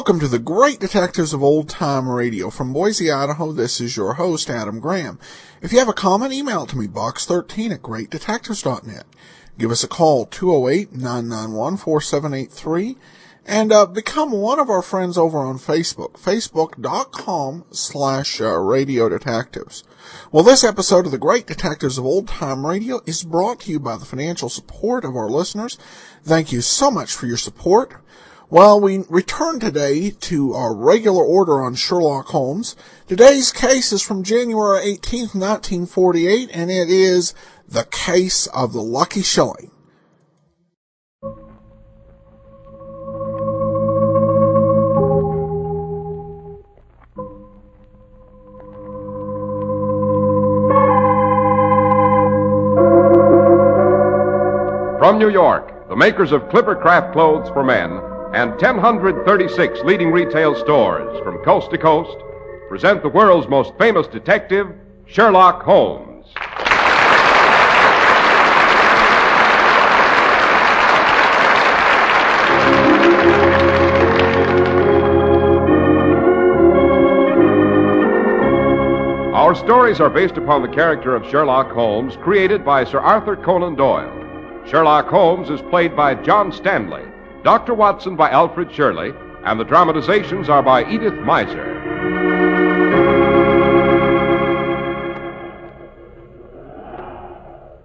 Welcome to the Great Detectives of Old Time Radio. From Boise, Idaho, this is your host, Adam Graham. If you have a comment, email it to me, box13 at greatdetectives.net. Give us a call, 208-991-4783, and uh, become one of our friends over on Facebook, facebook.com slash uh, radio detectives. Well, this episode of the Great Detectives of Old Time Radio is brought to you by the financial support of our listeners. Thank you so much for your support. Well, we return today to our regular order on Sherlock Holmes. Today's case is from January 18th, 1948, and it is the case of the Lucky Shilling. From New York, the makers of Clippercraft clothes for men and 1,036 leading retail stores from coast to coast present the world's most famous detective, Sherlock Holmes. Our stories are based upon the character of Sherlock Holmes, created by Sir Arthur Conan Doyle. Sherlock Holmes is played by John Stanley. Dr. Watson by Alfred Shirley, and the dramatizations are by Edith Meiser.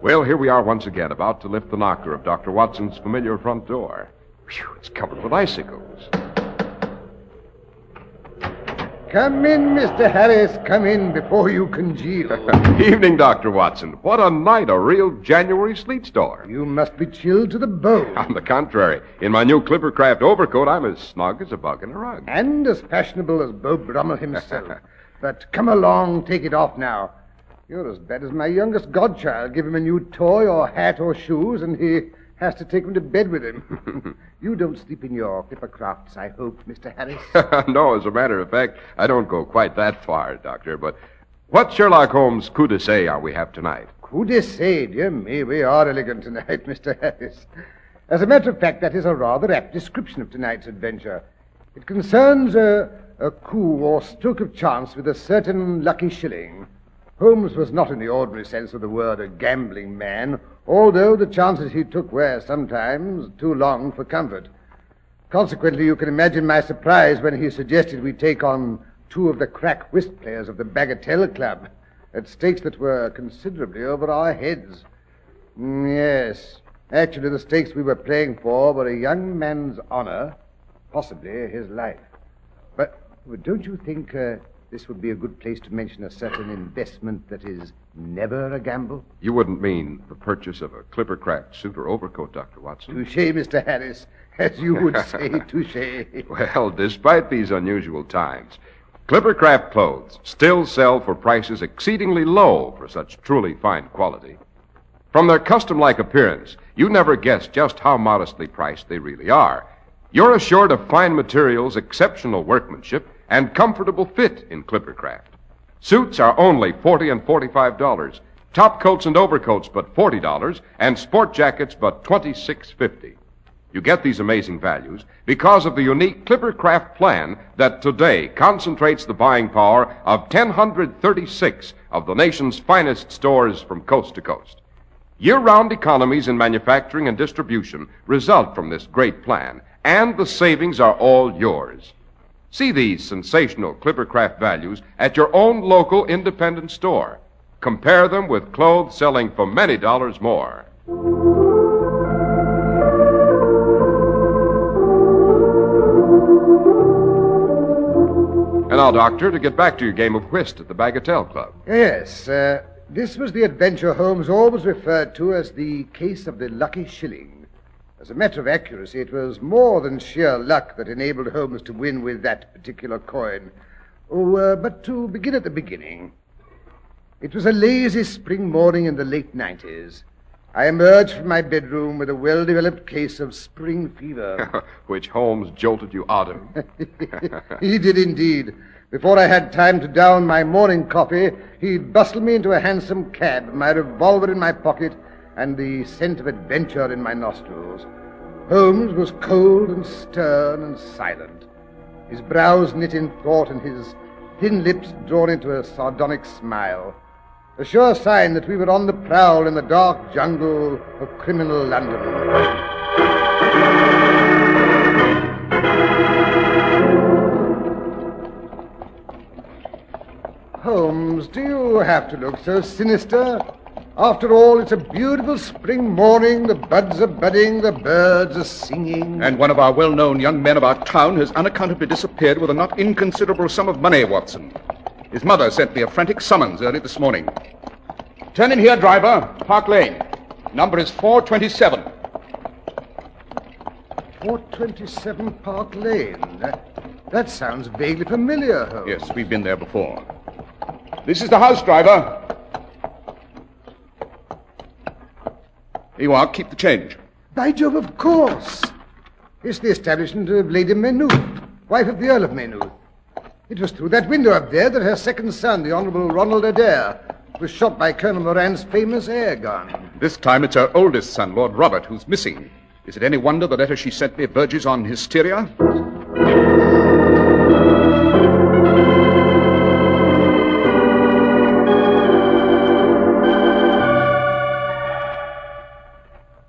Well, here we are once again, about to lift the knocker of Dr. Watson's familiar front door. Whew, it's covered with icicles. Come in, Mr. Harris. Come in before you congeal. Evening, Dr. Watson. What a night, a real January sleet storm. You must be chilled to the bone. On the contrary, in my new Clippercraft overcoat, I'm as snug as a bug in a rug. And as fashionable as Beau Brummel himself. but come along, take it off now. You're as bad as my youngest godchild. Give him a new toy or hat or shoes, and he has to take him to bed with him. you don't sleep in your Clippercrafts, I hope, Mr. Harris. no, as a matter of fact, I don't go quite that far, Doctor. But what Sherlock Holmes coup d'essai are we have tonight? Coup d'essai, dear me, we are elegant tonight, Mr. Harris. As a matter of fact, that is a rather apt description of tonight's adventure. It concerns a, a coup or stroke of chance with a certain lucky shilling. Holmes was not in the ordinary sense of the word a gambling man, although the chances he took were sometimes too long for comfort. Consequently, you can imagine my surprise when he suggested we take on two of the crack whist players of the Bagatelle Club at stakes that were considerably over our heads. Mm, yes, actually, the stakes we were playing for were a young man's honor, possibly his life. But, don't you think uh, this would be a good place to mention a certain investment that is never a gamble. You wouldn't mean the purchase of a clipper Clippercraft suit or overcoat, Dr. Watson? Touche, Mr. Harris. As you would say, touche. Well, despite these unusual times, Clippercraft clothes still sell for prices exceedingly low for such truly fine quality. From their custom like appearance, you never guess just how modestly priced they really are. You're assured of fine materials, exceptional workmanship, and comfortable fit in Clippercraft. Suits are only 40 and forty-five dollars. Top coats and overcoats but forty dollars, and sport jackets but twenty-six fifty. You get these amazing values because of the unique Clippercraft plan that today concentrates the buying power of 1,036 of the nation's finest stores from coast to coast. Year-round economies in manufacturing and distribution result from this great plan, and the savings are all yours. See these sensational Clippercraft values at your own local independent store. Compare them with clothes selling for many dollars more. And now, Doctor, to get back to your game of whist at the Bagatelle Club. Yes, uh, this was the adventure Holmes always referred to as the case of the lucky shilling. As a matter of accuracy, it was more than sheer luck that enabled Holmes to win with that particular coin. Oh, uh, but to begin at the beginning. It was a lazy spring morning in the late 90s. I emerged from my bedroom with a well developed case of spring fever. Which Holmes jolted you out of. he did indeed. Before I had time to down my morning coffee, he bustled me into a hansom cab, my revolver in my pocket, and the scent of adventure in my nostrils. Holmes was cold and stern and silent, his brows knit in thought and his thin lips drawn into a sardonic smile. A sure sign that we were on the prowl in the dark jungle of criminal London. Holmes, do you have to look so sinister? After all, it's a beautiful spring morning. The buds are budding, the birds are singing. And one of our well known young men of our town has unaccountably disappeared with a not inconsiderable sum of money, Watson. His mother sent me a frantic summons early this morning. Turn in here, driver. Park Lane. Number is 427. 427 Park Lane. That, that sounds vaguely familiar, Holmes. Yes, we've been there before. This is the house, driver. Here you are. Keep the change. By Jove, of course. It's the establishment of Lady Maynooth, wife of the Earl of Maynooth. It was through that window up there that her second son, the Honorable Ronald Adair, was shot by Colonel Moran's famous air gun. This time it's her oldest son, Lord Robert, who's missing. Is it any wonder the letter she sent me verges on hysteria?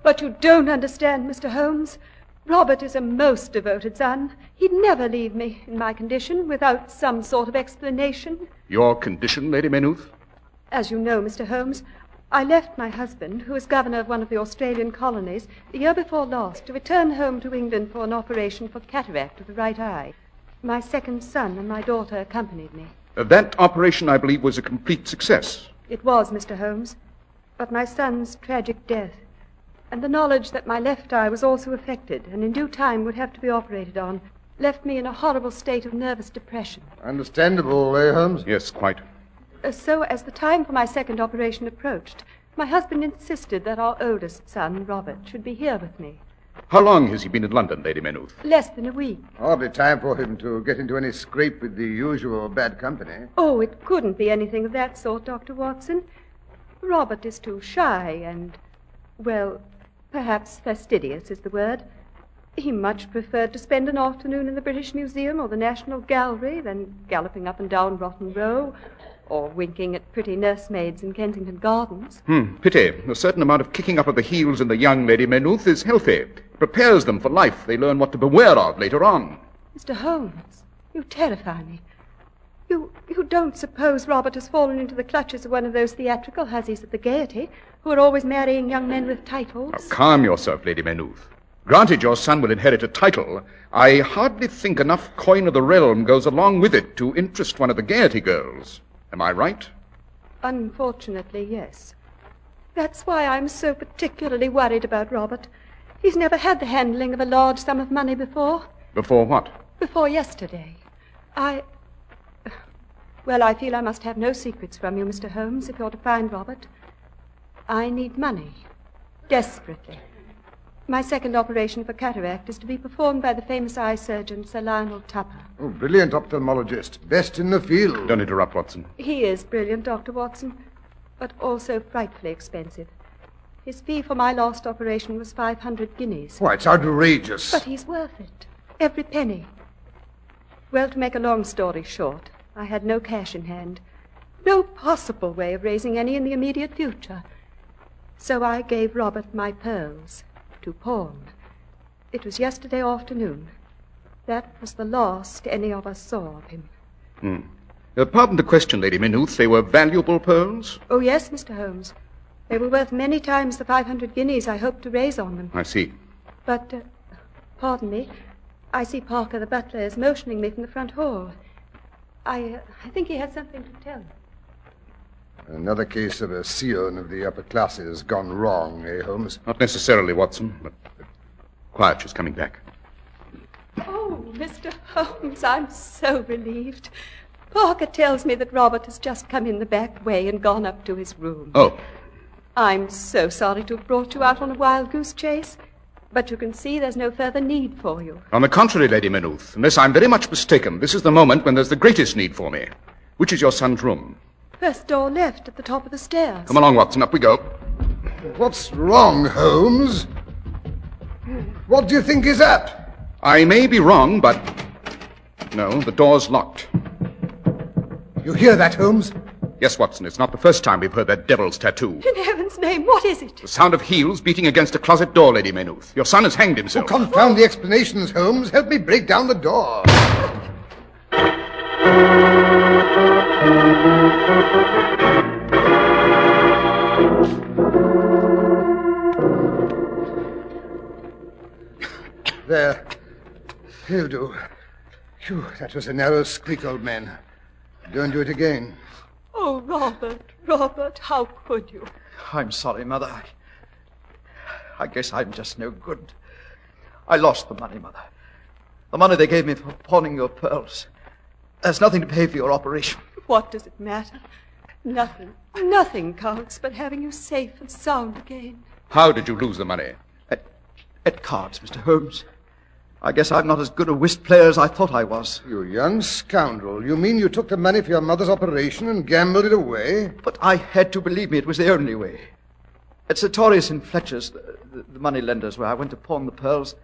But you don't understand, Mr. Holmes. Robert is a most devoted son. He'd never leave me in my condition without some sort of explanation. Your condition, Lady Maynooth? As you know, Mr. Holmes, I left my husband, who is governor of one of the Australian colonies, the year before last, to return home to England for an operation for cataract of the right eye. My second son and my daughter accompanied me. Uh, that operation, I believe, was a complete success. It was, Mr. Holmes. But my son's tragic death, and the knowledge that my left eye was also affected and in due time would have to be operated on, left me in a horrible state of nervous depression. Understandable, eh, Holmes? Yes, quite. Uh, so, as the time for my second operation approached, my husband insisted that our oldest son, Robert, should be here with me. How long has he been in London, Lady Maynooth? Less than a week. Hardly time for him to get into any scrape with the usual bad company. Oh, it couldn't be anything of that sort, Dr. Watson. Robert is too shy and, well, perhaps fastidious is the word. He much preferred to spend an afternoon in the British Museum or the National Gallery than galloping up and down Rotten Row or winking at pretty nursemaids in Kensington Gardens. Hmm, pity. A certain amount of kicking up of the heels in the young Lady Maynooth is healthy. It prepares them for life. They learn what to beware of later on. Mr. Holmes, you terrify me. You, you don't suppose Robert has fallen into the clutches of one of those theatrical hussies at the Gaiety who are always marrying young men with titles? Now, calm yourself, Lady Maynooth. Granted your son will inherit a title, I hardly think enough coin of the realm goes along with it to interest one of the Gaiety girls. Am I right? Unfortunately, yes. That's why I'm so particularly worried about Robert. He's never had the handling of a large sum of money before. Before what? Before yesterday. I. Well, I feel I must have no secrets from you, Mr. Holmes, if you're to find Robert. I need money. Desperately. My second operation for cataract is to be performed by the famous eye surgeon, Sir Lionel Tupper. Oh, brilliant ophthalmologist. Best in the field. Don't interrupt, Watson. He is brilliant, Dr. Watson, but also frightfully expensive. His fee for my last operation was 500 guineas. Why, it's outrageous. But he's worth it. Every penny. Well, to make a long story short, I had no cash in hand. No possible way of raising any in the immediate future. So I gave Robert my pearls to pawn. It was yesterday afternoon. That was the last any of us saw of him. Hmm. Uh, pardon the question, Lady Maynooth. They were valuable pearls? Oh, yes, Mr. Holmes. They were worth many times the 500 guineas I hoped to raise on them. I see. But, uh, pardon me, I see Parker, the butler, is motioning me from the front hall. I, uh, I think he has something to tell me. Another case of a scion of the upper classes gone wrong, eh, Holmes? Not necessarily, Watson, but quiet, she's coming back. Oh, Mr. Holmes, I'm so relieved. Parker tells me that Robert has just come in the back way and gone up to his room. Oh, I'm so sorry to have brought you out on a wild goose chase, but you can see there's no further need for you. on the contrary, Lady Maynooth, unless I'm very much mistaken, this is the moment when there's the greatest need for me. Which is your son's room? First door left at the top of the stairs. Come along, Watson, up we go. What's wrong, Holmes? What do you think is that? I may be wrong, but. No, the door's locked. You hear that, Holmes? Yes, Watson, it's not the first time we've heard that devil's tattoo. In heaven's name, what is it? The sound of heels beating against a closet door, Lady Maynooth. Your son has hanged himself. Oh, confound the explanations, Holmes. Help me break down the door. There. He'll do. Phew, that was a narrow squeak, old man. Don't do it again. Oh, Robert, Robert, how could you? I'm sorry, Mother. I, I guess I'm just no good. I lost the money, Mother. The money they gave me for pawning your pearls. There's nothing to pay for your operation. What does it matter? Nothing, nothing counts but having you safe and sound again. How did you lose the money? At, at cards, Mr. Holmes. I guess I'm not as good a whist player as I thought I was. You young scoundrel. You mean you took the money for your mother's operation and gambled it away? But I had to believe me, it was the only way. At Sartorius and Fletcher's, the, the, the money lenders where I went to pawn the pearls,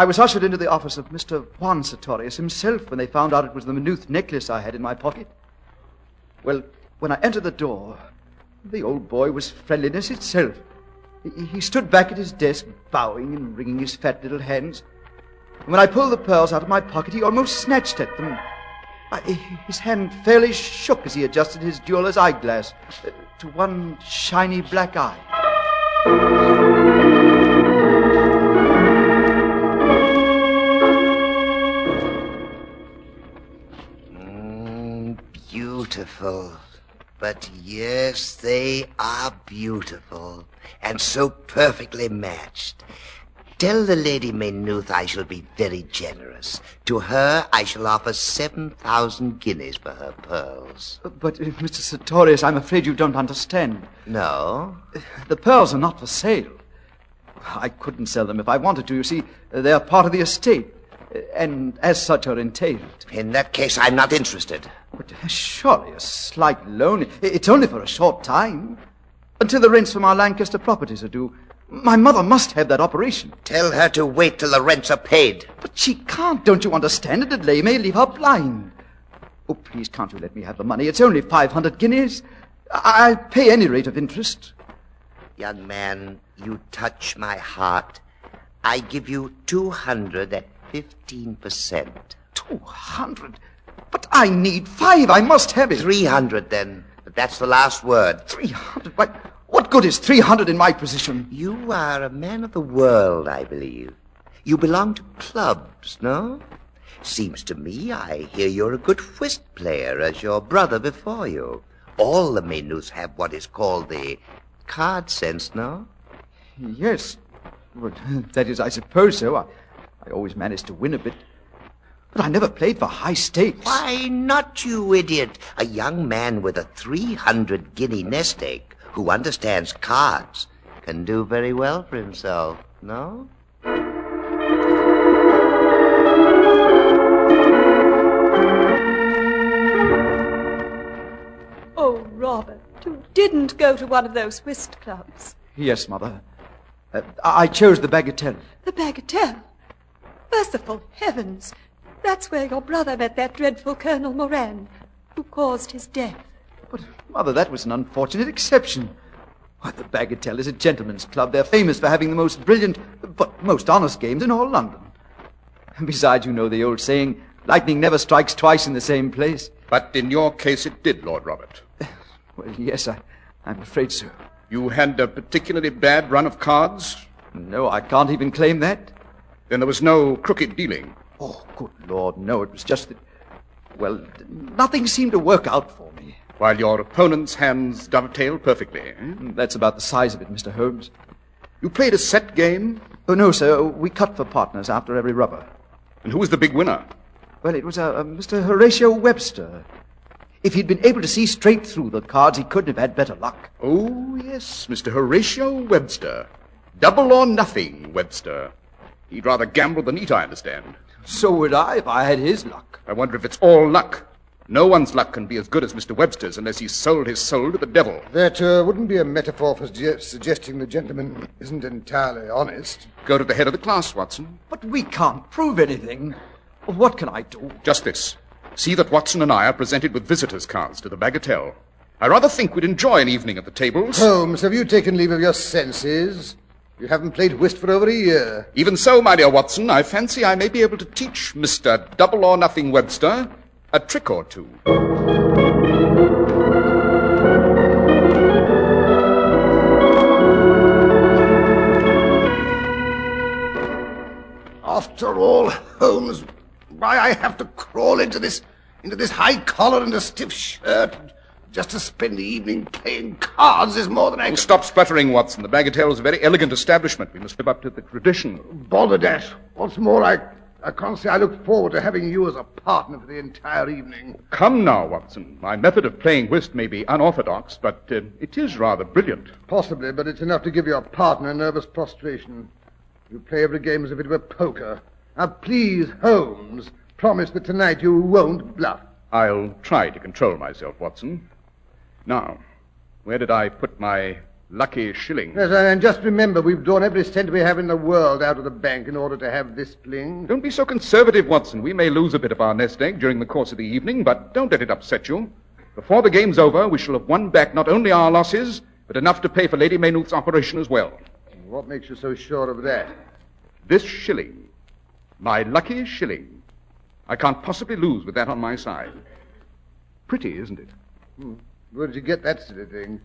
I was ushered into the office of Mr. Juan Sartorius himself when they found out it was the Maynooth necklace I had in my pocket. Well, when I entered the door, the old boy was friendliness itself. He, stood back at his desk, bowing and wringing his fat little hands. And when I pulled the pearls out of my pocket, he almost snatched at them. I, his hand fairly shook as he adjusted his jeweler's eyeglass uh, to one shiny black eye. Beautiful. But yes, they are beautiful, and so perfectly matched. Tell the Lady Maynooth I shall be very generous. To her I shall offer seven thousand guineas for her pearls. But, uh, Mr. Sartorius, I'm afraid you don't understand. No? The pearls are not for sale. I couldn't sell them if I wanted to. You see, they're part of the estate, uh, and as such are entailed. In that case, I'm not interested. But surely a slight loan. It's only for a short time. Until the rents from our Lancaster properties are due. My mother must have that operation. Tell her to wait till the rents are paid. But she can't, don't you understand? A delay may leave her blind. Oh, please, can't you let me have the money? It's only 500 guineas. I'll pay any rate of interest. Young man, you touch my heart. I give you two hundred at fifteen percent. 200? But I need five. I must have it. Three hundred then. But that's the last word. 300? Why, what good is 300 in my position? You are a man of the world, I believe. You belong to clubs, no? Seems to me I hear you're a good whist player, as your brother before you. All the Maynooths have what is called the card sense, no? Yes. Well, that is, I suppose so. I, I always manage to win a bit. But I never played for high stakes. Why not, you idiot? A young man with a 300 guinea nest egg who understands cards can do very well for himself, no? Oh, Robert, you didn't go to one of those whist clubs. Yes, Mother. Uh, I I chose the Bagatelle. The Bagatelle. Merciful heavens! That's where your brother met that dreadful Colonel Moran, who caused his death. But, Mother, that was an unfortunate exception. Why, the Bagatelle is a gentleman's club. They're famous for having the most brilliant, but most honest games in all London. And besides, you know the old saying, lightning never strikes twice in the same place. But in your case, it did, Lord Robert. Well, yes, I, I'm afraid so. You had a particularly bad run of cards? No, I can't even claim that. Then there was no crooked dealing. Oh, good Lord, no. It was just that, well, nothing seemed to work out for me. While your opponent's hands dovetailed perfectly. eh? That's about the size of it, Mr. Holmes. You played a set game, Oh, no, sir. We cut for partners after every rubber. and who was the big winner? Well, it was uh, uh, Mr. Horatio Webster. If he'd been able to see straight through the cards, he couldn't have had better luck. Oh, yes, Mr. Horatio Webster. Double or nothing, Webster. He'd rather gamble than eat, I understand. So would I if I had his luck. I wonder if it's all luck. No one's luck can be as good as Mr. Webster's unless he's sold his soul to the devil. That uh, wouldn't be a metaphor for su- suggesting the gentleman isn't entirely honest. Go to the head of the class, Watson. But we can't prove anything. What can I do? Just this. See that Watson and I are presented with visitors' cards to the Bagatelle. I rather think we'd enjoy an evening at the tables. Holmes, have you taken leave of your senses? You haven't played whist for over a year. Even so, my dear Watson, I fancy I may be able to teach Mr. Double or Nothing Webster a trick or two. After all, Holmes, why I have to crawl into this into this high collar and a stiff shirt just to spend the evening playing cards is more than I can. stop spluttering, Watson. The Bagatelle is a very elegant establishment. We must live up to the tradition. Bother dash. What's more, I I can't say I look forward to having you as a partner for the entire evening. Come now, Watson. My method of playing whist may be unorthodox, but uh, it is rather brilliant. Possibly, but it's enough to give your partner nervous prostration. You play every game as if it were poker. Now, please, Holmes, promise that tonight you won't bluff. I'll try to control myself, Watson. Now, where did I put my lucky shilling? Yes, and just remember, we've drawn every cent we have in the world out of the bank in order to have this fling. Don't be so conservative, Watson. We may lose a bit of our nest egg during the course of the evening, but don't let it upset you. Before the game's over, we shall have won back not only our losses, but enough to pay for Lady Maynooth's operation as well. What makes you so sure of that? This shilling, my lucky shilling. I can't possibly lose with that on my side. Pretty, isn't it? Hmm. Where did you get that silly thing?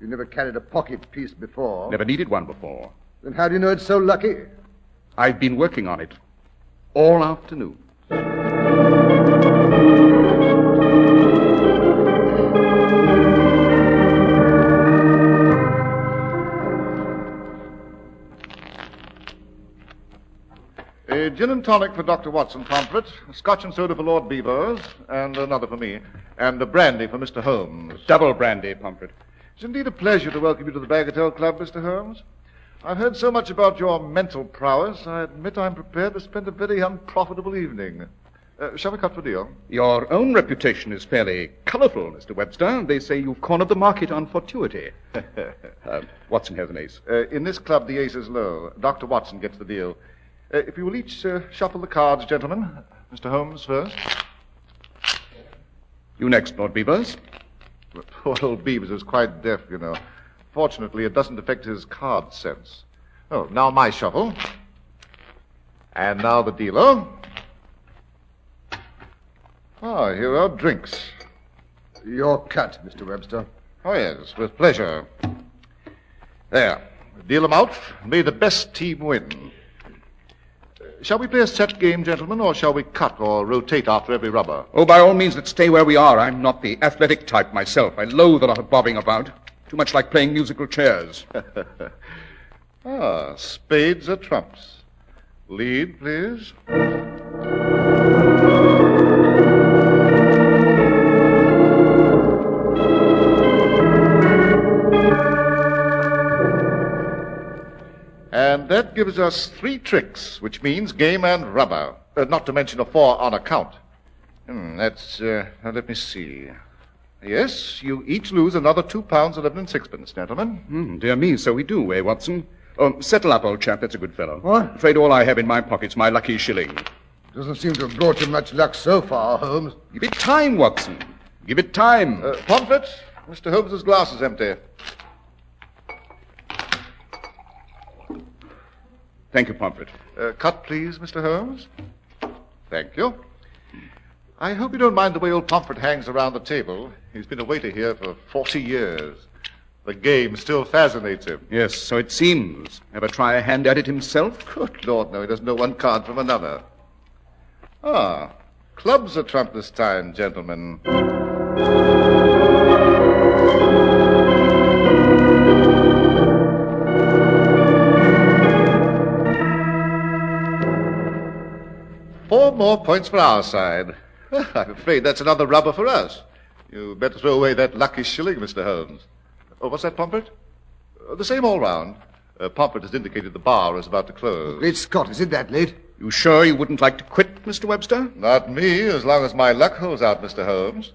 You never carried a pocket piece before. Never needed one before. Then how do you know it's so lucky? I've been working on it all afternoon. Gin and tonic for Dr. Watson, Pomfret, scotch and soda for Lord Beavers, and another for me, and a brandy for Mr. Holmes. Double brandy, Pomfret. It's indeed a pleasure to welcome you to the Bagatelle Club, Mr. Holmes. I've heard so much about your mental prowess, I admit I'm prepared to spend a very unprofitable evening. Uh, shall we cut for deal? Your own reputation is fairly colourful, Mr. Webster. They say you've cornered the market on fortuity. uh, Watson has an ace. Uh, in this club, the ace is low. Dr. Watson gets the deal. Uh, if you will each uh, shuffle the cards, gentlemen. Mr. Holmes first. You next, Lord Beavers. But poor old Beavers is quite deaf, you know. Fortunately, it doesn't affect his card sense. Oh, now my shuffle. And now the dealer. Ah, here are drinks. Your cut, Mr. Webster. Oh, yes, with pleasure. There. Deal them out. May the best team win. Shall we play a set game, gentlemen, or shall we cut or rotate after every rubber? Oh, by all means, let's stay where we are. I'm not the athletic type myself. I loathe a lot of bobbing about. Too much like playing musical chairs. Ah, spades or trumps. Lead, please. And that gives us three tricks, which means game and rubber. Uh, not to mention a four on account. Hmm, that's, uh, let me see. Yes, you each lose another two pounds, eleven and sixpence, gentlemen. Hmm, dear me, so we do, eh, Watson? Oh, settle up, old chap. That's a good fellow. What? Afraid all I have in my pocket's my lucky shilling. Doesn't seem to have brought you much luck so far, Holmes. Give it time, Watson. Give it time. Uh, Pomfret, Mr. Holmes's glass is empty. Thank you, Pomfret. Uh, cut, please, Mr. Holmes. Thank you. I hope you don't mind the way old Pomfret hangs around the table. He's been a waiter here for 40 years. The game still fascinates him. Yes, so it seems. Ever try a hand at it himself? Good Lord, no, he doesn't know one card from another. Ah, clubs are trump this time, gentlemen. More points for our side. I'm afraid that's another rubber for us. You better throw away that lucky shilling, Mr. Holmes. Oh, what's that, Pomfret? Uh, the same all round. Uh, Pomfret has indicated the bar is about to close. Great Scott, is it that late? You sure you wouldn't like to quit, Mr. Webster? Not me, as long as my luck holds out, Mr. Holmes.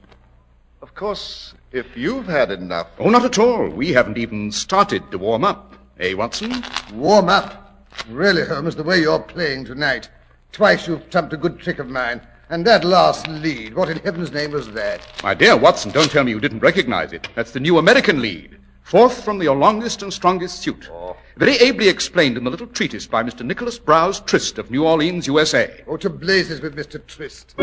Of course, if you've had enough. Oh, not at all. We haven't even started to warm up. Eh, Watson? Warm up. Really, Holmes, the way you're playing tonight. Twice you've trumped a good trick of mine. And that last lead, what in heaven's name was that? My dear Watson, don't tell me you didn't recognize it. That's the new American lead. Fourth from your longest and strongest suit. Oh. Very ably explained in the little treatise by Mr. Nicholas Browne Trist of New Orleans, USA. Oh, to blazes with Mr. Trist.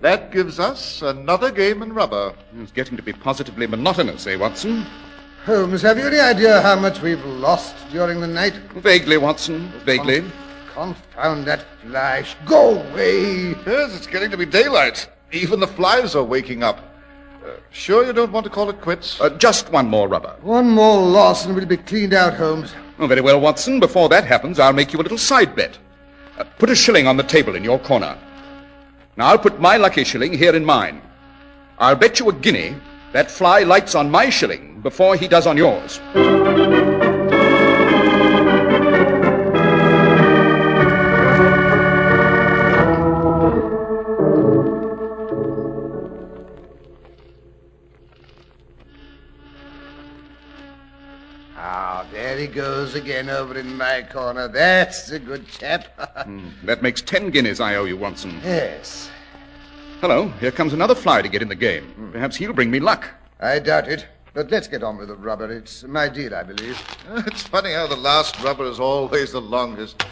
That gives us another game in rubber. It's getting to be positively monotonous, eh, Watson? Holmes, have you any idea how much we've lost during the night? Vaguely, Watson. Vaguely. Confound that fly. Go away. Yes, it's getting to be daylight. Even the flies are waking up. Uh, sure you don't want to call it quits? Uh, just one more rubber. One more loss and we'll be cleaned out, Holmes. Oh, very well, Watson. Before that happens, I'll make you a little side bet. Uh, put a shilling on the table in your corner. Now, I'll put my lucky shilling here in mine. I'll bet you a guinea that fly lights on my shilling before he does on yours. He goes again over in my corner. That's a good chap. Hmm, that makes ten guineas I owe you, Watson. yes. Hello, here comes another fly to get in the game. Perhaps he'll bring me luck. I doubt it. But let's get on with the rubber. It's my deal, I believe. It's funny how the last rubber is always the longest.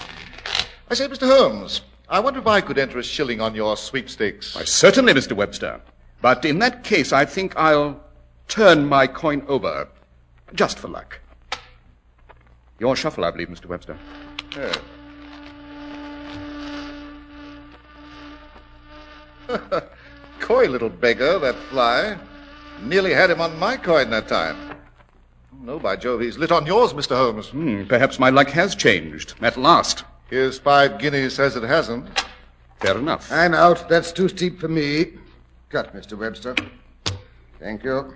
I say, Mr. Holmes, I wonder if I could enter a shilling on your sweepstakes. Why, certainly, Mr. Webster. But in that case, I think I'll turn my coin over, just for luck. Your shuffle, I believe, Mr. Webster. Yeah. Coy little beggar, that fly. Nearly had him on my coin that time. No, by Jove, he's lit on yours, Mr. Holmes. Hmm, perhaps my luck has changed, at last. Here's five guineas says it hasn't. Fair enough. I'm out. That's too steep for me. Cut, Mr. Webster. Thank you.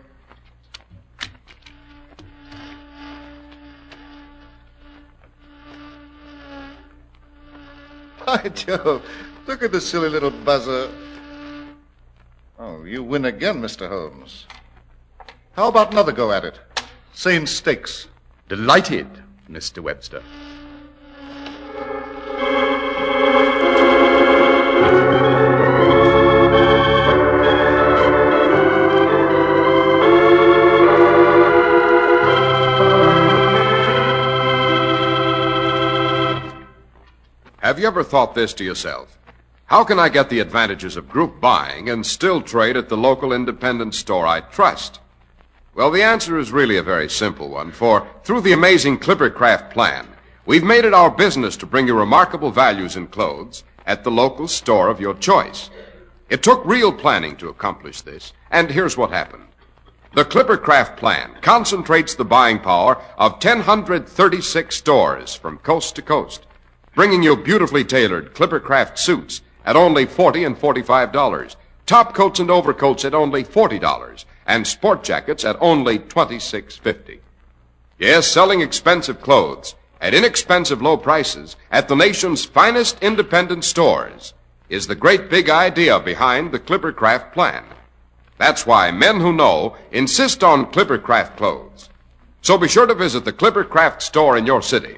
By Jove, look at the silly little buzzer. Oh, you win again, Mr. Holmes. How about another go at it? Same stakes. Delighted, Mr. Webster. You ever thought this to yourself? How can I get the advantages of group buying and still trade at the local independent store I trust? Well, the answer is really a very simple one, for through the amazing Clippercraft plan, we've made it our business to bring you remarkable values in clothes at the local store of your choice. It took real planning to accomplish this, and here's what happened. The Clippercraft plan concentrates the buying power of 1,036 stores from coast to coast, bringing you beautifully tailored Clippercraft suits at only 40 and $45, top coats and overcoats at only $40, and sport jackets at only $26.50. Yes, selling expensive clothes at inexpensive low prices at the nation's finest independent stores is the great big idea behind the Clippercraft plan. That's why men who know insist on Clippercraft clothes. So be sure to visit the Clippercraft store in your city.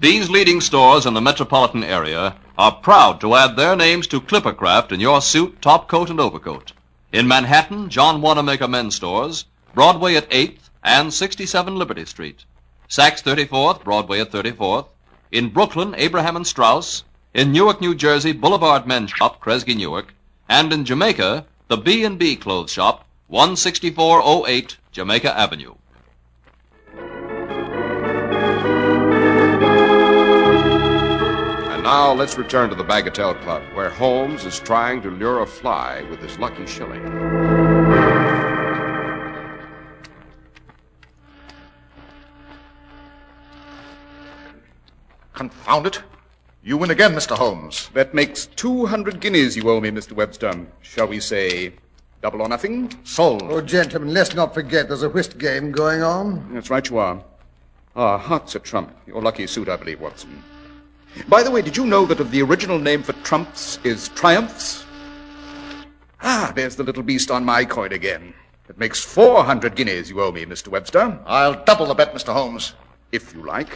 These leading stores in the metropolitan area are proud to add their names to Clippercraft in your suit, top coat, and overcoat. In Manhattan, John Wanamaker Men's Stores, Broadway at 8th and 67 Liberty Street. Saks 34th, Broadway at 34th. In Brooklyn, Abraham and Straus. In Newark, New Jersey, Boulevard Men's Shop, Kresge Newark. And in Jamaica, the B&B Clothes Shop, 16408 Jamaica Avenue. Now let's return to the Bagatelle Club, where Holmes is trying to lure a fly with his lucky shilling. Confound it! You win again, Mr. Holmes. That makes 200 guineas you owe me, Mr. Webster. Shall we say double or nothing? Sold. Oh, gentlemen, let's not forget there's a whist game going on. That's right, you are. Ah, heart's a trump. Your lucky suit, I believe, Watson. By the way, did you know that the original name for trumps is triumphs? Ah, there's the little beast on my coin again. It makes 400 guineas you owe me, Mr. Webster. I'll double the bet, Mr. Holmes. If you like.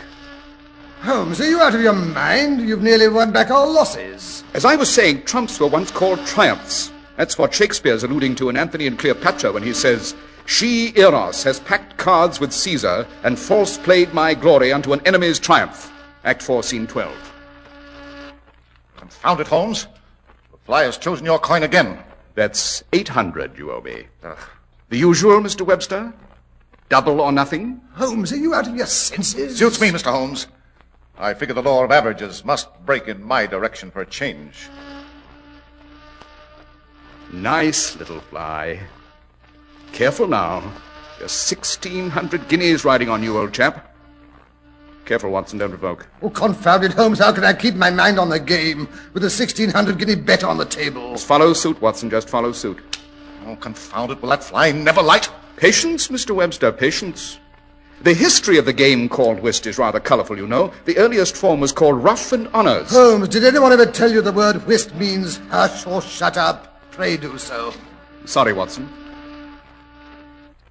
Holmes, are you out of your mind? You've nearly won back our losses. As I was saying, trumps were once called triumphs. That's what Shakespeare's alluding to in Antony and Cleopatra when he says, She, Eros, has packed cards with Caesar and false played my glory unto an enemy's triumph. Act 4, Scene 12. Confound it, Holmes. The fly has chosen your coin again. That's 800 you owe me. The usual, Mr. Webster? Double or nothing? Holmes, are you out of your senses? Suits me, Mr. Holmes. I figure the law of averages must break in my direction for a change. Nice little fly. Careful now. There's 1,600 guineas riding on you, old chap. Careful, Watson, don't provoke. Oh, confound it, Holmes. How can I keep my mind on the game with a 1,600 guinea bet on the table? Just follow suit, Watson, just follow suit. Oh, confound it. Will that fly never light? Patience, Mr. Webster, patience. The history of the game called whist is rather colorful, you know. The earliest form was called ruff and honors. Holmes, did anyone ever tell you the word whist means hush or shut up? Pray do so. Sorry, Watson.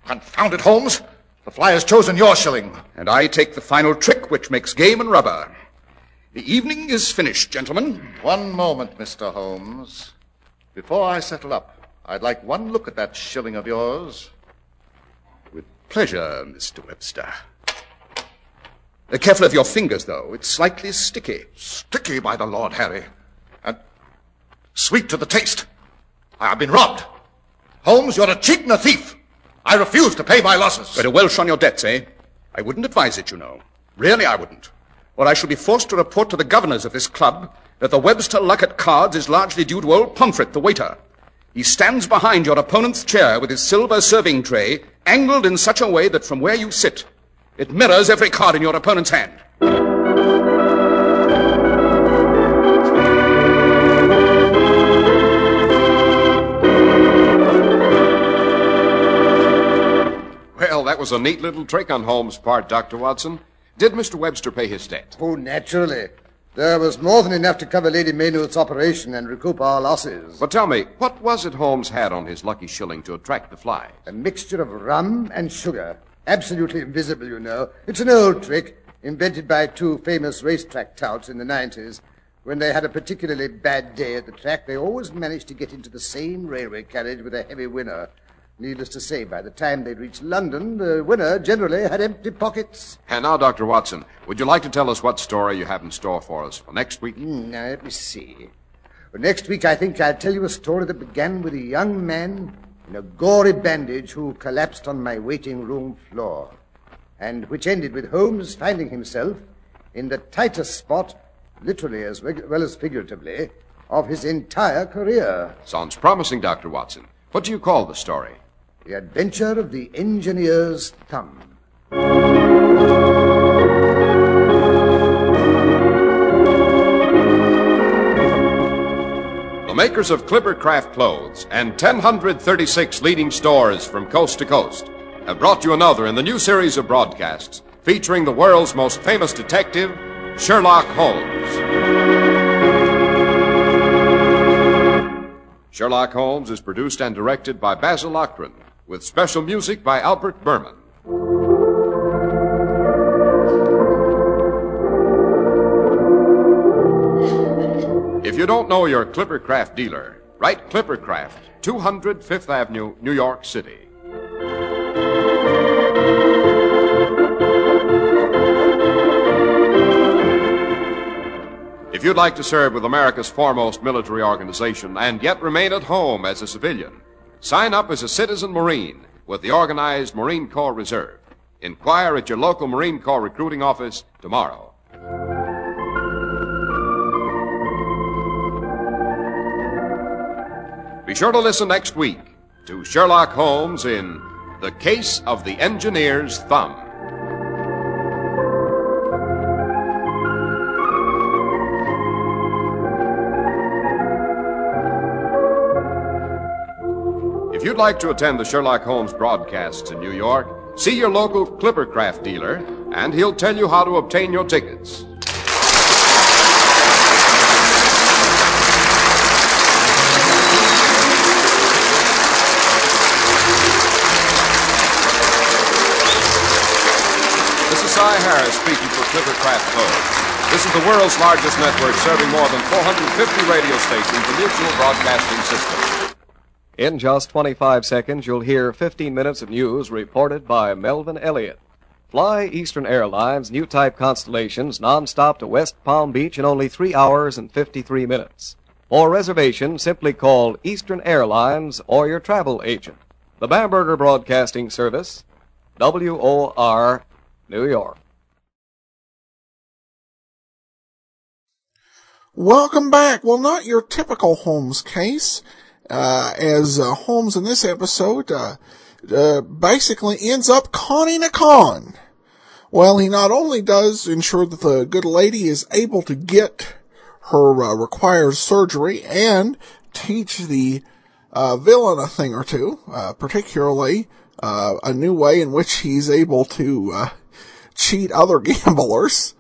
Confound it, Holmes. The fly has chosen your shilling. And I take the final trick, which makes game and rubber. The evening is finished, gentlemen. One moment, Mr. Holmes. Before I settle up, I'd like one look at that shilling of yours. With pleasure, Mr. Webster. Uh, careful of your fingers, though. It's slightly sticky. Sticky, by the Lord Harry. And sweet to the taste. I've been robbed. Holmes, you're a cheat and a thief. I refuse to pay my losses. Better welsh on your debts, eh? I wouldn't advise it, you know. Really, I wouldn't. Or I shall be forced to report to the governors of this club that the Webster luck at cards is largely due to old Pomfret, the waiter. He stands behind your opponent's chair with his silver serving tray, angled in such a way that from where you sit, it mirrors every card in your opponent's hand. Was a neat little trick on Holmes' part, Dr. Watson. Did Mr. Webster pay his debt? Oh, naturally. There was more than enough to cover Lady Maynard's operation and recoup our losses. But tell me, what was it Holmes had on his lucky shilling to attract the fly? A mixture of rum and sugar. Absolutely invisible, you know. It's an old trick, invented by two famous racetrack touts in the 90s. When they had a particularly bad day at the track, they always managed to get into the same railway carriage with a heavy winner. Needless to say, by the time they'd reached London, the winner generally had empty pockets. And now, Dr. Watson, would you like to tell us what story you have in store for us for next week? Hmm, now, let me see. Well, next week, I think I'll tell you a story that began with a young man in a gory bandage who collapsed on my waiting room floor, and which ended with Holmes finding himself in the tightest spot, literally as well as figuratively, of his entire career. Sounds promising, Dr. Watson. What do you call the story? The Adventure of the Engineer's Thumb. The makers of Clippercraft clothes and 1,036 leading stores from coast to coast have brought you another in the new series of broadcasts featuring the world's most famous detective, Sherlock Holmes. Sherlock Holmes is produced and directed by Basil Loughrane, with special music by Albert Buhrman. If you don't know your Clippercraft dealer, write Clippercraft, 200 Fifth Avenue, New York City. If you'd like to serve with America's foremost military organization and yet remain at home as a civilian, sign up as a citizen Marine with the organized Marine Corps Reserve. Inquire at your local Marine Corps recruiting office tomorrow. Be sure to listen next week to Sherlock Holmes in The Case of the Engineer's Thumb. If you'd like to attend the Sherlock Holmes broadcasts in New York, see your local Clippercraft dealer, and he'll tell you how to obtain your tickets. This is Cy Harris speaking for Clippercraft Clothes. This is the world's largest network serving more than 450 radio stations the mutual broadcasting system. In just 25 seconds, you'll hear 15 minutes of news reported by Melvin Elliott. Fly Eastern Airlines new type constellations nonstop to West Palm Beach in only 3 hours and 53 minutes. For reservation, simply call Eastern Airlines or your travel agent. The Bamberger Broadcasting Service, WOR, New York. Welcome back. Well, not your typical Holmes case, as uh, Holmes in this episode uh, uh, basically ends up conning a con. Well, he not only does ensure that the good lady is able to get her uh, required surgery and teach the uh, villain a thing or two, uh, particularly uh, a new way in which he's able to uh, cheat other gamblers.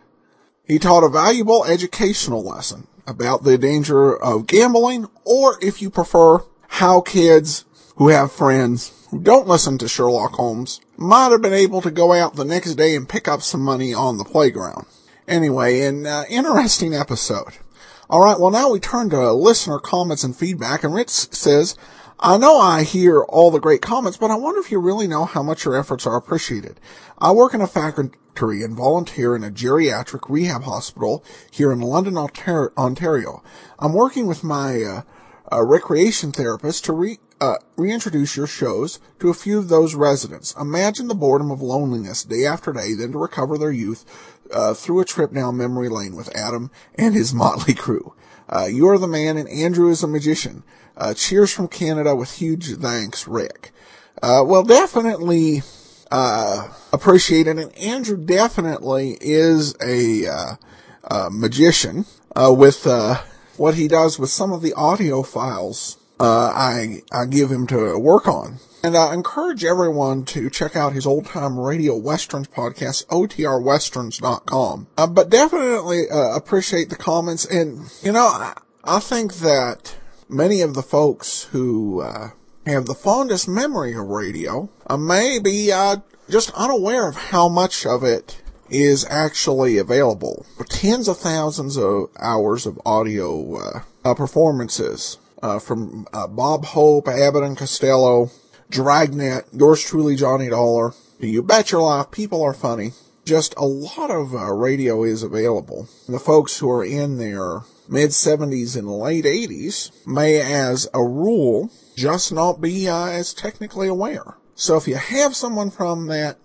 He taught a valuable educational lesson about the danger of gambling, or if you prefer, how kids who have friends who don't listen to Sherlock Holmes might have been able to go out the next day and pick up some money on the playground. Anyway, an uh, interesting episode. Alright, well now we turn to listener comments and feedback, and Rich says, I know I hear all the great comments, but I wonder if you really know how much your efforts are appreciated. I work in a factory and volunteer in a geriatric rehab hospital here in London, Ontario. I'm working with my uh, uh, recreation therapist to re- uh, reintroduce your shows to a few of those residents. Imagine the boredom of loneliness day after day, then to recover their youth uh, through a trip down memory lane with Adam and his motley crew. Uh, you are the man, and Andrew is a magician. Uh, cheers from Canada with huge thanks, Rick. Well, definitely uh, appreciate it, and Andrew definitely is a uh, magician with what he does with some of the audio files I I give him to work on. And I encourage everyone to check out his old time radio westerns podcast, otrwesterns.com. Uh, but definitely uh, appreciate the comments. And, you know, I, I think that many of the folks who uh, have the fondest memory of radio uh, may be uh, just unaware of how much of it is actually available. Tens of thousands of hours of audio uh, performances from Bob Hope, Abbott and Costello, Dragnet, yours truly, Johnny Dollar. You bet your life, people are funny. Just a lot of uh, radio is available. The folks who are in their mid 70s and late 80s may, as a rule, just not be uh, as technically aware. So if you have someone from that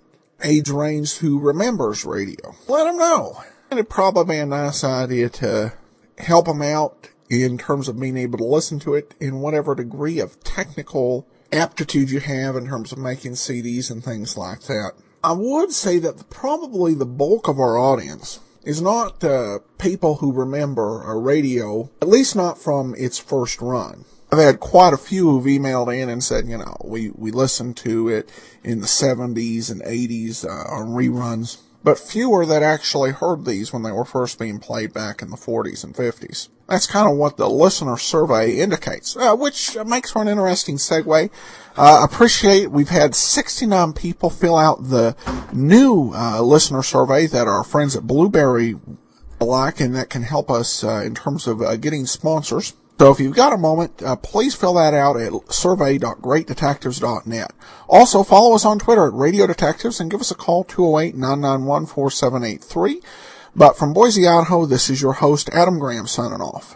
age range who remembers radio, let them know. And it'd probably be a nice idea to help them out in terms of being able to listen to it in whatever degree of technical aptitude you have in terms of making CDs and things like that. I would say that probably the bulk of our audience is not uh, people who remember a radio, at least not from its first run. I've had quite a few who've emailed in and said, you know, we, we listened to it in the 70s and 80s uh, on reruns but fewer that actually heard these when they were first being played back in the 40s and 50s. That's kind of what the listener survey indicates, uh, which makes for an interesting segue. Uh, appreciate we've had 69 people fill out the new uh, listener survey that our friends at Blubrry like, and that can help us uh, in terms of uh, getting sponsors. So if you've got a moment, uh, please fill that out at survey.greatdetectives.net. Also, follow us on Twitter at Radio Detectives and give us a call 208-991-4783. But from Boise, Idaho, this is your host, Adam Graham, signing off.